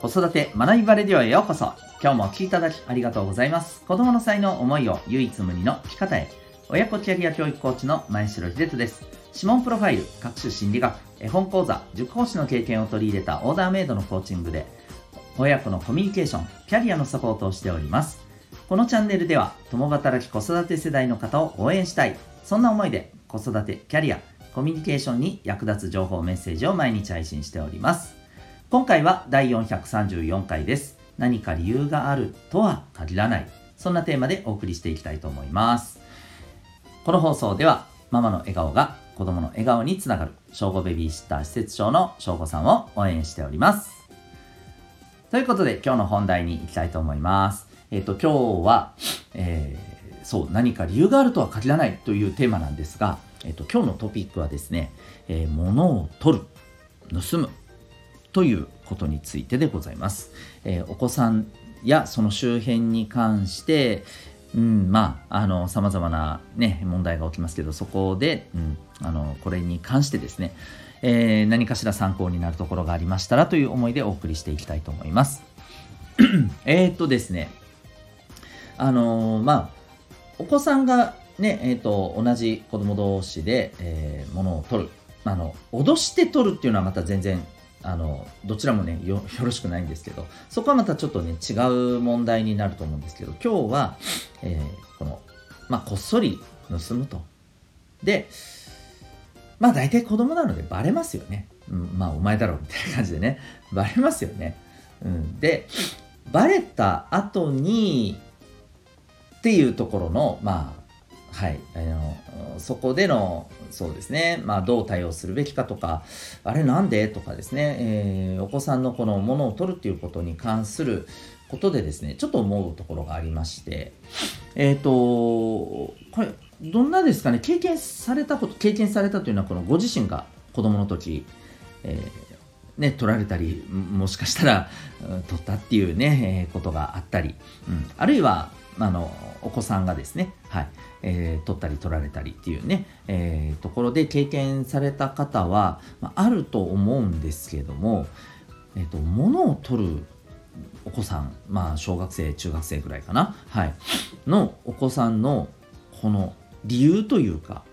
子育て学びバレディオへようこそ。今日もお聴きいただきありがとうございます。子供の才能、思いを唯一無二の生き方へ。親子キャリア教育コーチの前城秀人です。指紋プロファイル、各種心理学、絵本講座、塾講師の経験を取り入れたオーダーメイドのコーチングで、親子のコミュニケーション、キャリアのサポートをしております。このチャンネルでは、共働き子育て世代の方を応援したい。そんな思いで、子育て、キャリア、コミュニケーションに役立つ情報メッセージを毎日配信しております。今回は第434回です。何か理由があるとは限らない。そんなテーマでお送りしていきたいと思います。この放送では、ママの笑顔が子供の笑顔につながる、小5ベビーシッター施設長の小5さんを応援しております。ということで、今日の本題に行きたいと思います。えっ、と、今日は、えー、そう、何か理由があるとは限らないというテーマなんですが、えっと、今日のトピックはですね、えー、物を取る、盗むということについてでございます。えー、お子さんやその周辺に関して、うん、まあ、あの、様々なね、問題が起きますけど、そこで、うん、あの、これに関してですね、えー、何かしら参考になるところがありましたらという思いでお送りしていきたいと思います。えっとですね、あのー、まあ、お子さんがね、えっ、ー、と、同じ子供同士で、えー、物を取る。あの、脅して取るっていうのはまた全然、あの、どちらもねよ、ろしくないんですけど、そこはまたちょっとね、違う問題になると思うんですけど、今日は、えー、この、まあ、こっそり盗むと。で、まあ大体子供なのでバレますよね。うん、まあお前だろうみたいな感じでね、バレますよね。うん、で、バレた後にっていうところの、ま、はい、あのそこでのそうですね、まあ、どう対応するべきかとかあれなんでとかですね、えー、お子さんのこのものを取るっていうことに関することでですねちょっと思うところがありまして。えっ、ー、とこれどんなですかね。経験されたこと経験されたというのはこのご自身が子供の時、えーね、取られたりもしかしたら、うん、取ったっていうね、えー、ことがあったり、うん、あるいはあのお子さんがですね、はい。えー、取ったり取られたりっていうね、えー、ところで経験された方は、まあ、ると思うんですけども、えーと、物を取るお子さん、まあ、小学生中学生ぐらいかな、はい、のお子さんのこの理由というか、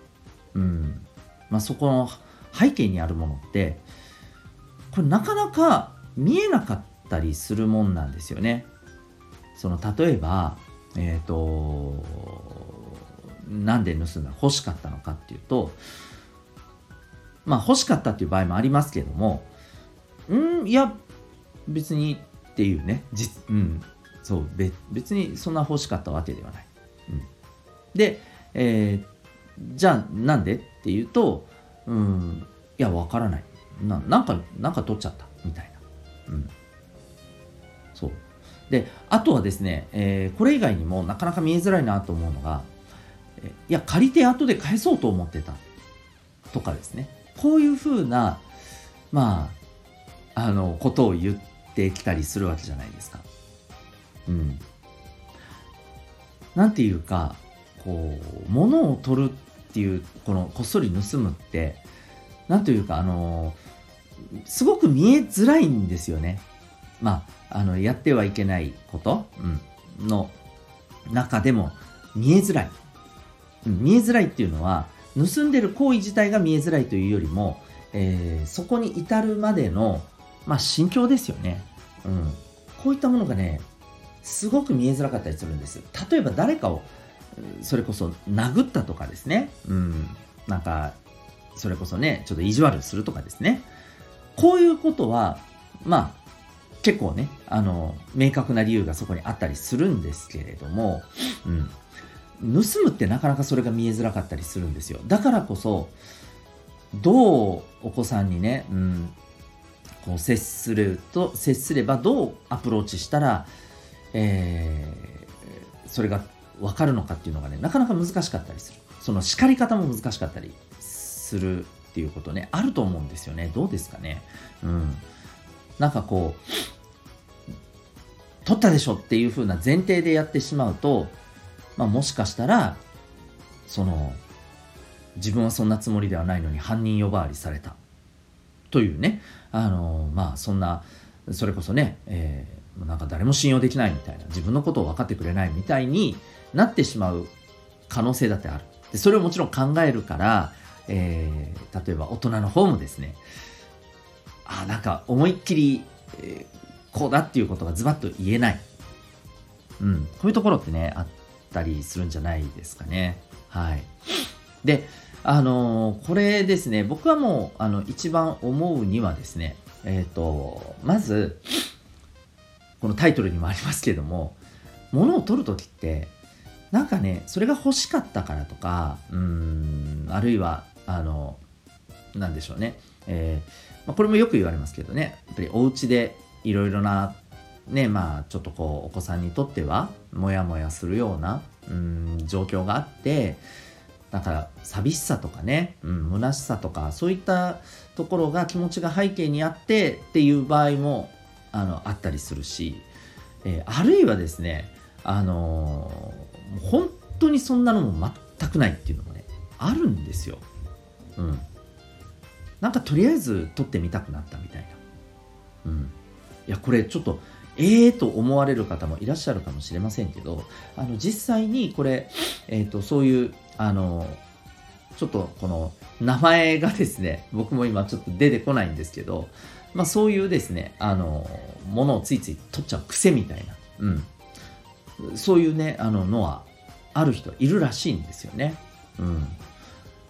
うん。まあ、そこの背景にあるものってこれなかなか見えなかったりするもんなんですよね。その例えばえっ、ー、となんで盗んだ欲しかったのかっていうとまあ欲しかったっていう場合もありますけどもうんいや別にっていうねじ、うん、そう別にそんな欲しかったわけではない。うん、で、えー、じゃあなんでっていうとうんいやわからない。ななんかなんか取っちゃった。みたいな。うん、そう。であとはですね、えー、これ以外にもなかなか見えづらいなと思うのが、いや借りて後で返そうと思ってたとかですねこういうふうなまああのことを言ってきたりするわけじゃないですか。うん。なんていうかこう物を取るっていうこのこっそり盗むってなんというかあのすごく見えづらいんですよね。まあ、あのやってはいけないこと、うん、の中でも見えづらい、見えづらいっていうのは盗んでる行為自体が見えづらいというよりも、えー、そこに至るまでの、まあ、心境ですよね、うん、こういったものがねすごく見えづらかったりするんです例えば誰かをそれこそ殴ったとかですね、うん、なんかそれこそねちょっと意地悪するとかですね。こういうことはまあ結構ね、あの、明確な理由がそこにあったりするんですけれども、うん。盗むってなかなかそれが見えづらかったりするんですよ。だからこそ、どうお子さんにね、うん、こう接すると、接すればどうアプローチしたら、えー、それが分かるのかっていうのがね、なかなか難しかったりする。その叱り方も難しかったりするっていうことね、あると思うんですよね。どうですかね。うん。なんかこう、取ったでしょっていう風な前提でやってしまうと、まあもしかしたら、その、自分はそんなつもりではないのに犯人呼ばわりされた。というね、あの、まあそんなそれこそね、えー、なんか誰も信用できないみたいな自分のことを分かってくれないみたいになってしまう可能性だってある。でそれをもちろん考えるから、えー、例えば大人の方もですねあなんか思いっきり、えー、こうだっていうことがズバッと言えない、うん、こういうところってねあってたりするんじゃないですかね。はい。であのー、これですね僕はもうあの一番思うにはですねえっ、ー、とまずこのタイトルにもありますけれども物を取る時ってなんかねそれが欲しかったからとかうんあるいはあのなんでしょうね、えーまあ、これもよく言われますけどね。やっぱりお家でいろいろなねまあちょっとこうお子さんにとってはモヤモヤするようなうん状況があってだから寂しさとかね、うん、虚しさとかそういったところが気持ちが背景にあってっていう場合もあのあったりするし、えー、あるいはですねあのー、本当にそんなのも全くないっていうのもねあるんですよ。うん。なんかとりあえず撮ってみたくなったみたいな。うん。いやこれちょっとええー、と思われる方もいらっしゃるかもしれませんけどあの実際にこれ、えーと、そういうあのちょっとこの名前がですね僕も今ちょっと出てこないんですけど、まあ、そういうですねあのものをついつい取っちゃう癖みたいな、うん、そういうね、あの、のは、ある人いるらしいんですよね。うん。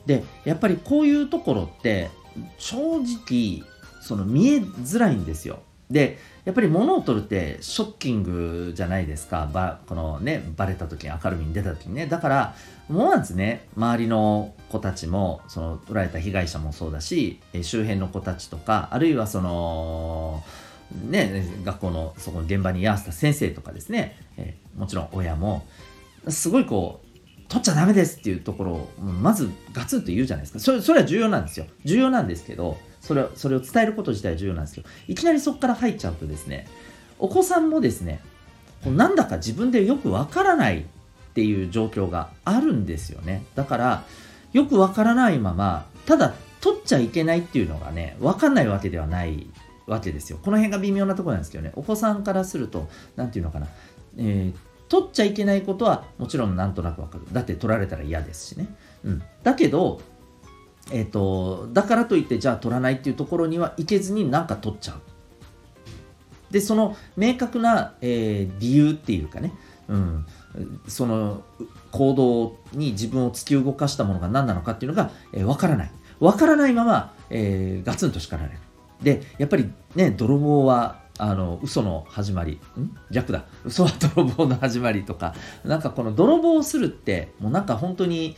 で、やっぱりこういうところって、正直、その見えづらいんですよ。で、やっぱり物を取るってショッキングじゃないですか。ばこのね、バレた時に明るみに出た時にね。だから、思わずね、周りの子たちも、その、取られた被害者もそうだし、周辺の子たちとか、あるいはその、ね、学校のそこの現場に居合わせた先生とかですね、え、もちろん親もすごいこう取っちゃダメですっていうところをまずガツンと言うじゃないですかそれそれは重要なんですよ重要なんですけどそれそれを伝えること自体重要なんですけどいきなりそこから入っちゃうとですねお子さんもですねなんだか自分でよくわからないっていう状況があるんですよねだからよくわからないままただ取っちゃいけないっていうのがねわかんないわけではないわけですよ。この辺が微妙なところなんですけどね、お子さんからすると、何て言うのかな、えー、取っちゃいけないことはもちろんなんとなくわかる。だって取られたら嫌ですしね。うん。だけど、え、ー、と、だからといって、じゃあ取らないっていうところにはいけずになんか取っちゃう。で、その明確な、えー、理由っていうかね、うん、その行動に自分を突き動かしたものが何なのかっていうのが、えー、分からない。分からないまま、えー、ガツンと叱られる。でやっぱりね泥棒はあの嘘の始まり。ん？逆だ。嘘は泥棒の始まりとか。なんかこの泥棒をするってもうなんか本当に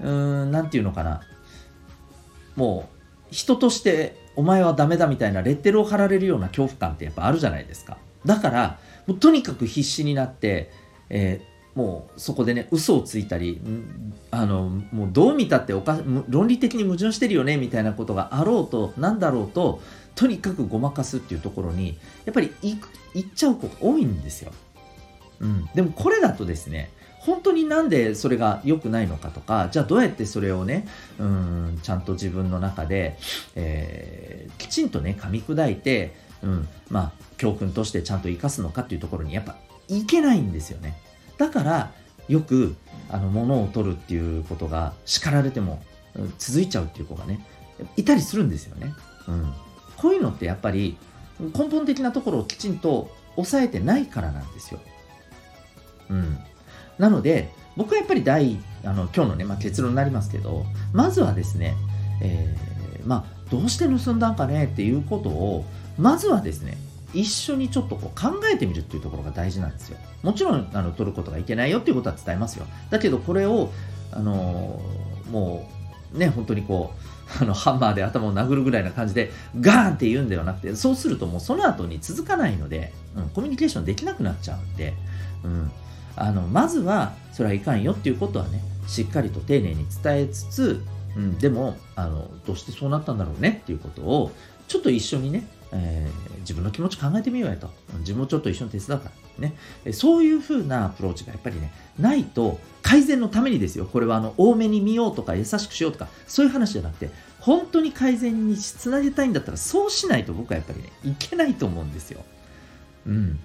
うーん何て言うのかな。もう人としてお前はダメだみたいなレッテルを貼られるような恐怖感ってやっぱあるじゃないですかだからもうとにかく必死になって、えー、もうそこでね嘘をついたりあのもうどう見たっておか論理的に矛盾してるよねみたいなことがあろうとなんだろうととにかくごまかすっていうところにやっぱり行っちゃう子が多いんですよ。うん、でもこれだとですね本当になんでそれが良くないのかとかじゃあどうやってそれをねうんちゃんと自分の中で、えー、きちんとね噛み砕いて、うんまあ、教訓としてちゃんと生かすのかっていうところにやっぱいけないんですよねだからよくあの物を取るっていうことが叱られても続いちゃうっていう子がねいたりするんですよね。うんこういうのってやっぱり根本的なところをきちんと抑えてないからなんですよ。うん。なので、僕はやっぱり第、あの、今日のね、まあ、結論になりますけど、まずはですね、えー、まあ、どうして盗んだんかねっていうことを、まずはですね、一緒にちょっとこう考えてみるっていうところが大事なんですよ。もちろん、あの、取ることがいけないよっていうことは伝えますよ。だけど、これを、あのー、もう、ね、本当にこう、あのハンマーで頭を殴るぐらいな感じでガーンって言うんではなくてそうするともうその後に続かないので、うん、コミュニケーションできなくなっちゃうんで、うん、あのまずはそれはいかんよっていうことはねしっかりと丁寧に伝えつつ、うん、でもあのどうしてそうなったんだろうねっていうことをちょっと一緒にね、えー、自分の気持ち考えてみようやと自分もちょっと一緒に手伝うからね。そういう風なアプローチがやっぱりね、ないと、改善のためにですよ。これはあの、多めに見ようとか優しくしようとか、そういう話じゃなくて、本当に改善につなげたいんだったら、そうしないと僕はやっぱりね、いけないと思うんですよ。うん。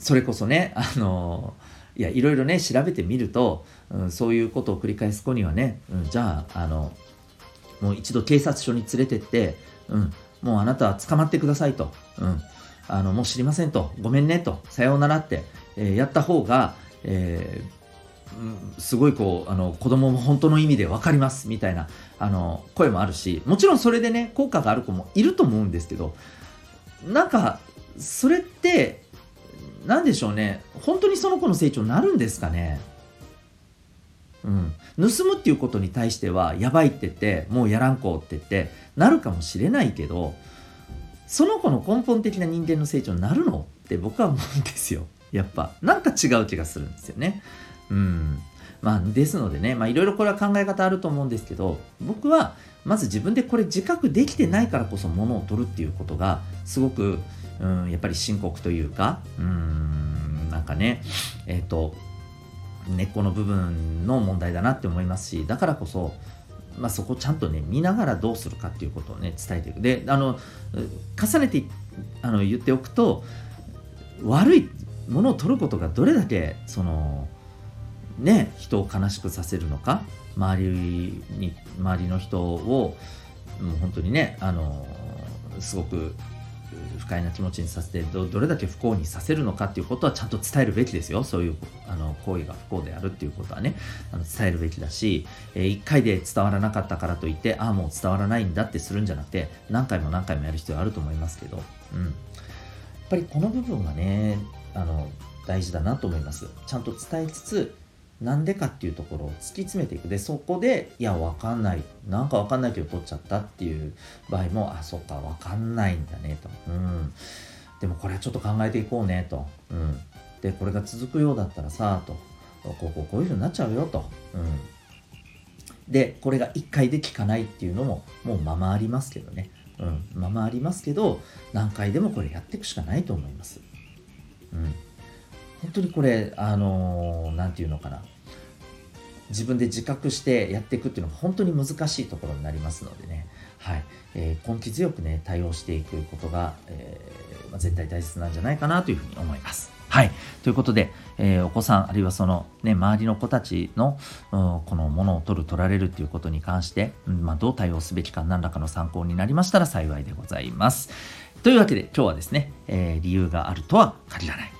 それこそね、あのいや、いろいろね、調べてみると、うん、そういうことを繰り返す子にはね、うん、じゃあ、あの、もう一度警察署に連れてって、うん、もうあなたは捕まってくださいと、うん、あの、もう知りませんと、ごめんねと、さようならって、えー、やった方が、えー、すごいこう、あの、子供も本当の意味で分かりますみたいな、あの、声もあるし、もちろんそれでね、効果がある子もいると思うんですけど、なんか、それって、なんでしょうね、本当にその子の成長になるんですかね。うん、盗むっていうことに対してはやばいって言ってもうやらんこうって言ってなるかもしれないけどその子の根本的な人間の成長になるのって僕は思うんですよ。やっぱ。なんか違う気がするんですよね。うん。まあですのでねまあいろいろこれは考え方あると思うんですけど僕はまず自分でこれ自覚できてないからこそ物を取るっていうことがすごく、うん、やっぱり深刻というかうんなんかねえっ、ー、と根っこの部分の問題だなって思いますしだからこそ、まあ、そこをちゃんとね見ながらどうするかっていうことをね伝えていく。であの重ねてあの言っておくと悪いものを取ることがどれだけそのね人を悲しくさせるのか周りに周りの人をもう本当にねあのすごく不快な気持ちにさせてどれだけ不幸にさせるのかっていうことはちゃんと伝えるべきですよ。そういうあの行為が不幸であるっていうことはね。あの伝えるべきだし、えー、1回で伝わらなかったからといってああもう伝わらないんだってするんじゃなくて何回も何回もやる必要あると思いますけど、うん、やっぱりこの部分がねあの大事だなと思います。ちゃんと伝えつつなんでかっていうところを突き詰めていく。で、そこで、いや、わかんない。なんかわかんないけど取っちゃったっていう場合も、あ、そっか、わかんないんだね、と。うん。でもこれはちょっと考えていこうね、と。うん。で、これが続くようだったらさ、と。こう、こう、こういうふうになっちゃうよ、と。うん。で、これが1回で効かないっていうのも、もうままありますけどね。うん。ままありますけど、何回でもこれやっていくしかないと思います。うん。本当にこれ、あの何、ー、て言うのかな。自分で自覚してやっていくっていうのが本当に難しいところになりますのでね、はいえー、根気強くね、対応していくことが、えーまあ、絶対大切なんじゃないかなというふうに思います。はい。ということで、えー、お子さん、あるいはその、ね、周りの子たちの、このものを取る、取られるっていうことに関して、うんまあ、どう対応すべきか、何らかの参考になりましたら幸いでございます。というわけで、今日はですね、え、理由があるとは限らない。